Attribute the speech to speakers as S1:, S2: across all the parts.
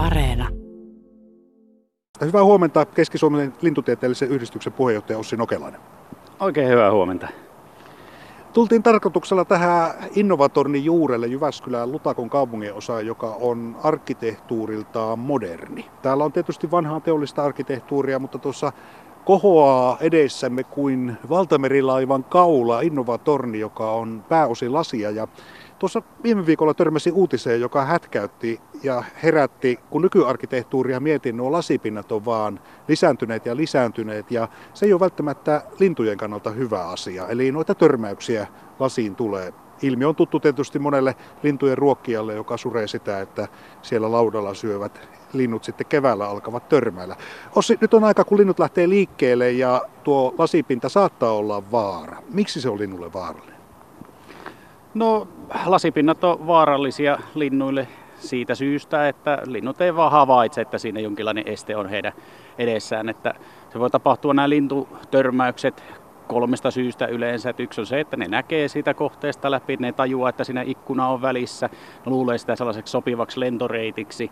S1: Areena.
S2: Hyvää huomenta Keski-Suomen lintutieteellisen yhdistyksen puheenjohtaja Ossi Nokelainen.
S3: Oikein hyvää huomenta.
S2: Tultiin tarkoituksella tähän Innovatornin juurelle Jyväskylän Lutakon kaupungin osa, joka on arkkitehtuuriltaan moderni. Täällä on tietysti vanhaa teollista arkkitehtuuria, mutta tuossa kohoaa edessämme kuin valtamerilaivan kaula Innovatorni, joka on pääosin lasia. Ja tuossa viime viikolla törmäsin uutiseen, joka hätkäytti ja herätti, kun nykyarkkitehtuuria mietin, nuo lasipinnat on vaan lisääntyneet ja lisääntyneet. Ja se ei ole välttämättä lintujen kannalta hyvä asia. Eli noita törmäyksiä lasiin tulee. Ilmi on tuttu tietysti monelle lintujen ruokkijalle, joka suree sitä, että siellä laudalla syövät linnut sitten keväällä alkavat törmäillä. Ossi, nyt on aika, kun linnut lähtee liikkeelle ja tuo lasipinta saattaa olla vaara. Miksi se on linnulle vaarallinen?
S3: No, lasipinnat on vaarallisia linnuille siitä syystä, että linnut ei vaan havaitse, että siinä jonkinlainen este on heidän edessään. Että se voi tapahtua nämä lintutörmäykset kolmesta syystä yleensä. Että yksi on se, että ne näkee siitä kohteesta läpi, ne tajuaa, että siinä ikkuna on välissä, ne luulee sitä sellaiseksi sopivaksi lentoreitiksi.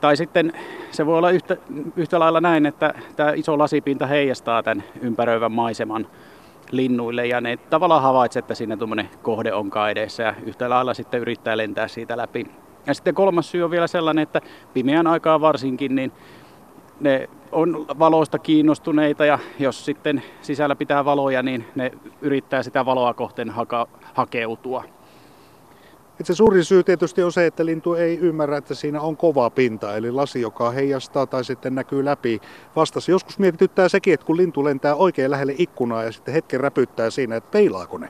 S3: Tai sitten se voi olla yhtä, yhtä lailla näin, että tämä iso lasipinta heijastaa tämän ympäröivän maiseman linnuille ja ne tavallaan havaitsevat, että siinä tuommoinen kohde onkaan edessä ja yhtä lailla sitten yrittää lentää siitä läpi. Ja sitten kolmas syy on vielä sellainen, että pimeän aikaa varsinkin, niin ne on valoista kiinnostuneita ja jos sitten sisällä pitää valoja, niin ne yrittää sitä valoa kohteen haka- hakeutua.
S2: Et se suurin syy tietysti on se, että lintu ei ymmärrä, että siinä on kova pinta, eli lasi, joka heijastaa tai sitten näkyy läpi vastassa. Joskus mietityttää sekin, että kun lintu lentää oikein lähelle ikkunaa ja sitten hetken räpyttää siinä, että peilaako ne.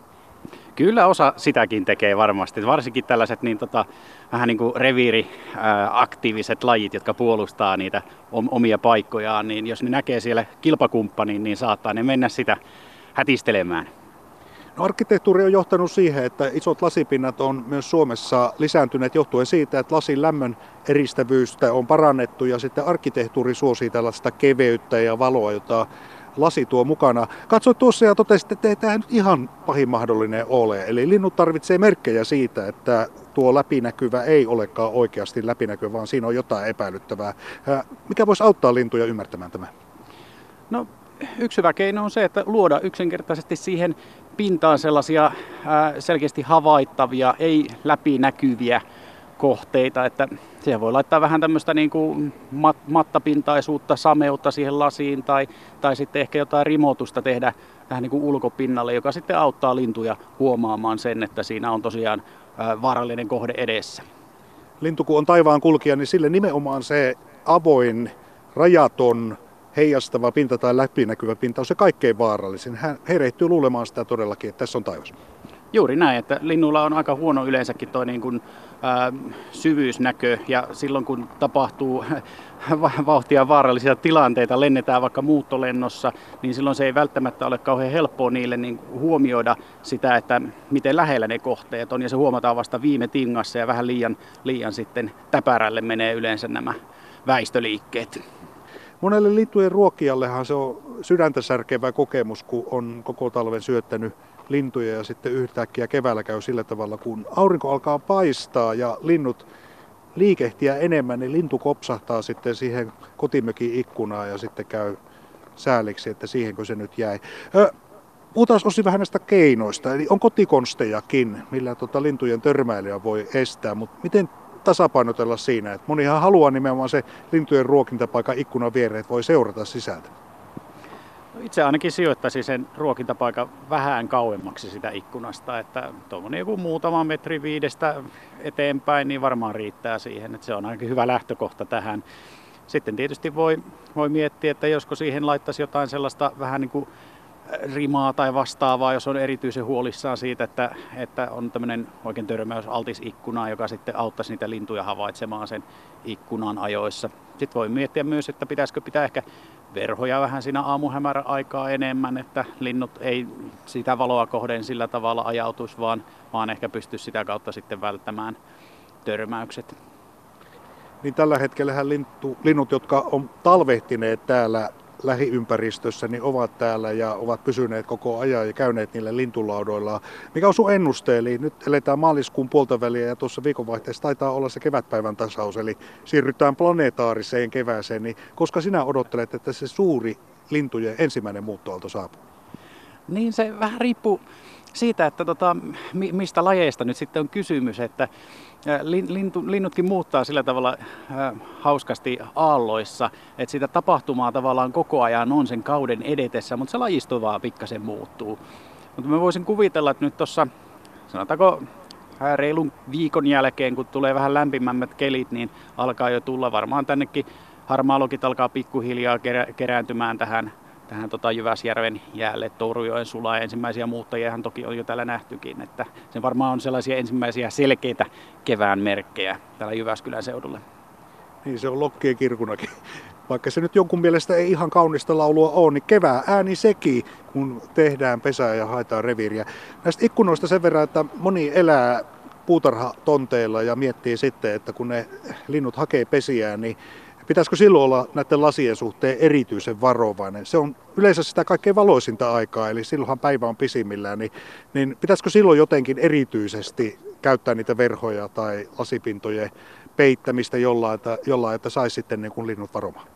S3: Kyllä osa sitäkin tekee varmasti, varsinkin tällaiset niin tota, vähän niin kuin reviiriaktiiviset lajit, jotka puolustaa niitä omia paikkojaan, niin jos ne näkee siellä kilpakumppanin, niin saattaa ne mennä sitä hätistelemään.
S2: No, arkkitehtuuri on johtanut siihen, että isot lasipinnat on myös Suomessa lisääntyneet johtuen siitä, että lasin lämmön eristävyystä on parannettu ja sitten arkkitehtuuri suosii tällaista keveyttä ja valoa, jota lasi tuo mukana. Katsoit tuossa ja totesit, että ei tämä nyt ihan pahin mahdollinen ole. Eli linnut tarvitsee merkkejä siitä, että tuo läpinäkyvä ei olekaan oikeasti läpinäkyvä, vaan siinä on jotain epäilyttävää. Mikä voisi auttaa lintuja ymmärtämään tämän?
S3: No yksi hyvä keino on se, että luoda yksinkertaisesti siihen pintaan sellaisia selkeästi havaittavia, ei läpinäkyviä kohteita, että siihen voi laittaa vähän tämmöistä niin kuin mat, mattapintaisuutta, sameutta siihen lasiin tai, tai sitten ehkä jotain rimotusta tehdä tähän niin kuin ulkopinnalle, joka sitten auttaa lintuja huomaamaan sen, että siinä on tosiaan vaarallinen kohde edessä.
S2: Lintu kun on taivaan kulkija, niin sille nimenomaan se avoin, rajaton heijastava pinta tai läpinäkyvä pinta on se kaikkein vaarallisin. Hän herehtyy luulemaan sitä todellakin, että tässä on taivas.
S3: Juuri näin, että linnulla on aika huono yleensäkin tuo niin ää, syvyysnäkö ja silloin kun tapahtuu vauhtia vaarallisia tilanteita, lennetään vaikka muuttolennossa, niin silloin se ei välttämättä ole kauhean helppoa niille niin huomioida sitä, että miten lähellä ne kohteet on ja se huomataan vasta viime tingassa ja vähän liian, liian sitten täpärälle menee yleensä nämä väistöliikkeet.
S2: Monelle lintujen ruokkijallehan se on sydäntä särkevä kokemus, kun on koko talven syöttänyt lintuja ja sitten yhtäkkiä keväällä käy sillä tavalla, kun aurinko alkaa paistaa ja linnut liikehtiä enemmän, niin lintu kopsahtaa sitten siihen kotimökin ikkunaan ja sitten käy sääliksi, että siihenkö se nyt jäi. Puhutaan osi vähän näistä keinoista, eli on kotikonstejakin, millä tota lintujen törmäilyä voi estää, mutta miten tasapainotella siinä, että monihan haluaa nimenomaan se lintujen ruokintapaikan ikkunan viereen, että voi seurata sisältä.
S3: No itse ainakin sijoittaisin sen ruokintapaikan vähän kauemmaksi sitä ikkunasta, että tuommoinen joku muutama metri viidestä eteenpäin, niin varmaan riittää siihen, että se on ainakin hyvä lähtökohta tähän. Sitten tietysti voi, voi miettiä, että josko siihen laittaisi jotain sellaista vähän niin kuin rimaa tai vastaavaa, jos on erityisen huolissaan siitä, että, että on tämmöinen oikein törmäys altis ikkuna, joka sitten auttaisi niitä lintuja havaitsemaan sen ikkunan ajoissa. Sitten voi miettiä myös, että pitäisikö pitää ehkä verhoja vähän siinä aamuhämärän aikaa enemmän, että linnut ei sitä valoa kohden sillä tavalla ajautuisi, vaan, vaan ehkä pystyisi sitä kautta sitten välttämään törmäykset.
S2: Niin tällä hetkellä lintu, linnut, jotka on talvehtineet täällä lähiympäristössä niin ovat täällä ja ovat pysyneet koko ajan ja käyneet niillä lintulaudoilla. Mikä on sun ennuste? Eli nyt eletään maaliskuun puolta väliä ja tuossa viikonvaihteessa taitaa olla se kevätpäivän tasaus, eli siirrytään planetaariseen kevääseen. Niin koska sinä odottelet, että se suuri lintujen ensimmäinen muuttoaalto saapuu?
S3: Niin se vähän riippuu siitä, että tota, mistä lajeista nyt sitten on kysymys, että lintu, linnutkin muuttaa sillä tavalla äh, hauskasti aalloissa, että sitä tapahtumaa tavallaan koko ajan on sen kauden edetessä, mutta se lajisto vaan pikkasen muuttuu. Mutta mä voisin kuvitella, että nyt tuossa, sanotaanko reilun viikon jälkeen, kun tulee vähän lämpimämmät kelit, niin alkaa jo tulla varmaan tännekin harmaalogit alkaa pikkuhiljaa kerä, kerääntymään tähän tähän tota Jyväsjärven jäälle Tourujoen sulaa. Ensimmäisiä muuttajia toki on jo täällä nähtykin, että se varmaan on sellaisia ensimmäisiä selkeitä kevään merkkejä täällä Jyväskylän seudulla.
S2: Niin se on lokkien kirkunakin. Vaikka se nyt jonkun mielestä ei ihan kaunista laulua ole, niin kevää ääni sekin, kun tehdään pesää ja haetaan reviiriä. Näistä ikkunoista sen verran, että moni elää puutarhatonteilla ja miettii sitten, että kun ne linnut hakee pesiään, niin Pitäisikö silloin olla näiden lasien suhteen erityisen varovainen? Se on yleensä sitä kaikkein valoisinta aikaa, eli silloinhan päivä on pisimmillään, niin, niin pitäisikö silloin jotenkin erityisesti käyttää niitä verhoja tai lasipintojen peittämistä jollain, että, jollain, että saisi sitten niin kuin linnut varomaan?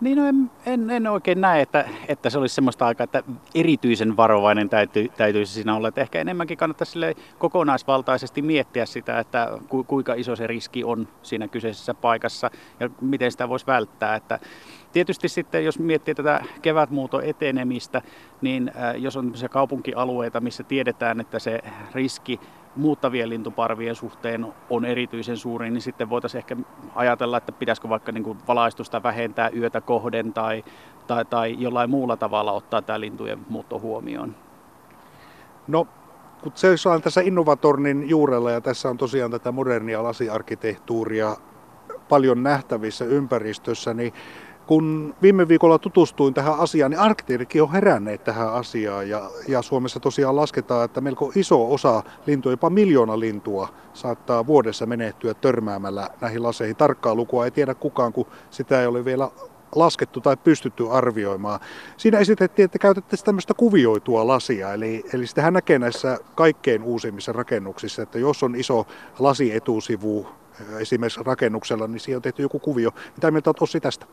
S3: Niin no en, en, en oikein näe, että, että se olisi semmoista aikaa, että erityisen varovainen täytyy, täytyisi siinä olla. Että ehkä enemmänkin kannattaisi sille kokonaisvaltaisesti miettiä sitä, että ku, kuinka iso se riski on siinä kyseisessä paikassa ja miten sitä voisi välttää. Että tietysti sitten, jos miettii tätä kevätmuuton etenemistä, niin jos on kaupunkialueita, missä tiedetään, että se riski muuttavien lintuparvien suhteen on erityisen suuri, niin sitten voitaisiin ehkä ajatella, että pitäisikö vaikka niin kuin valaistusta vähentää yötä kohden tai, tai, tai jollain muulla tavalla ottaa tämä lintujen muutto huomioon.
S2: No, kun on tässä Innovatornin juurella ja tässä on tosiaan tätä modernia lasiarkkitehtuuria paljon nähtävissä ympäristössä, niin kun viime viikolla tutustuin tähän asiaan, niin arkkitehditkin on heränneet tähän asiaan. Ja, ja Suomessa tosiaan lasketaan, että melko iso osa lintuja, jopa miljoona lintua, saattaa vuodessa menehtyä törmäämällä näihin laseihin. Tarkkaa lukua ei tiedä kukaan, kun sitä ei ole vielä laskettu tai pystytty arvioimaan. Siinä esitettiin, että käytettäisiin tämmöistä kuvioitua lasia, eli, eli sitähän näkee näissä kaikkein uusimmissa rakennuksissa, että jos on iso lasietusivu esimerkiksi rakennuksella, niin siihen on tehty joku kuvio. Mitä mieltä olet Ossi tästä?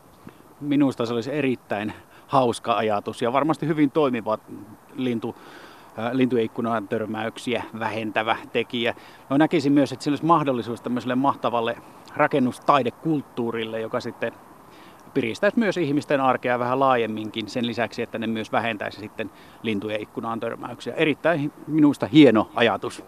S3: Minusta se olisi erittäin hauska ajatus ja varmasti hyvin toimiva lintu, lintuikkunan törmäyksiä vähentävä tekijä. No näkisin myös, että sillä olisi mahdollisuus tämmöiselle mahtavalle rakennustaidekulttuurille, joka sitten piristäisi myös ihmisten arkea vähän laajemminkin sen lisäksi, että ne myös vähentäisi sitten lintujen ikkunaan törmäyksiä. Erittäin minusta hieno ajatus.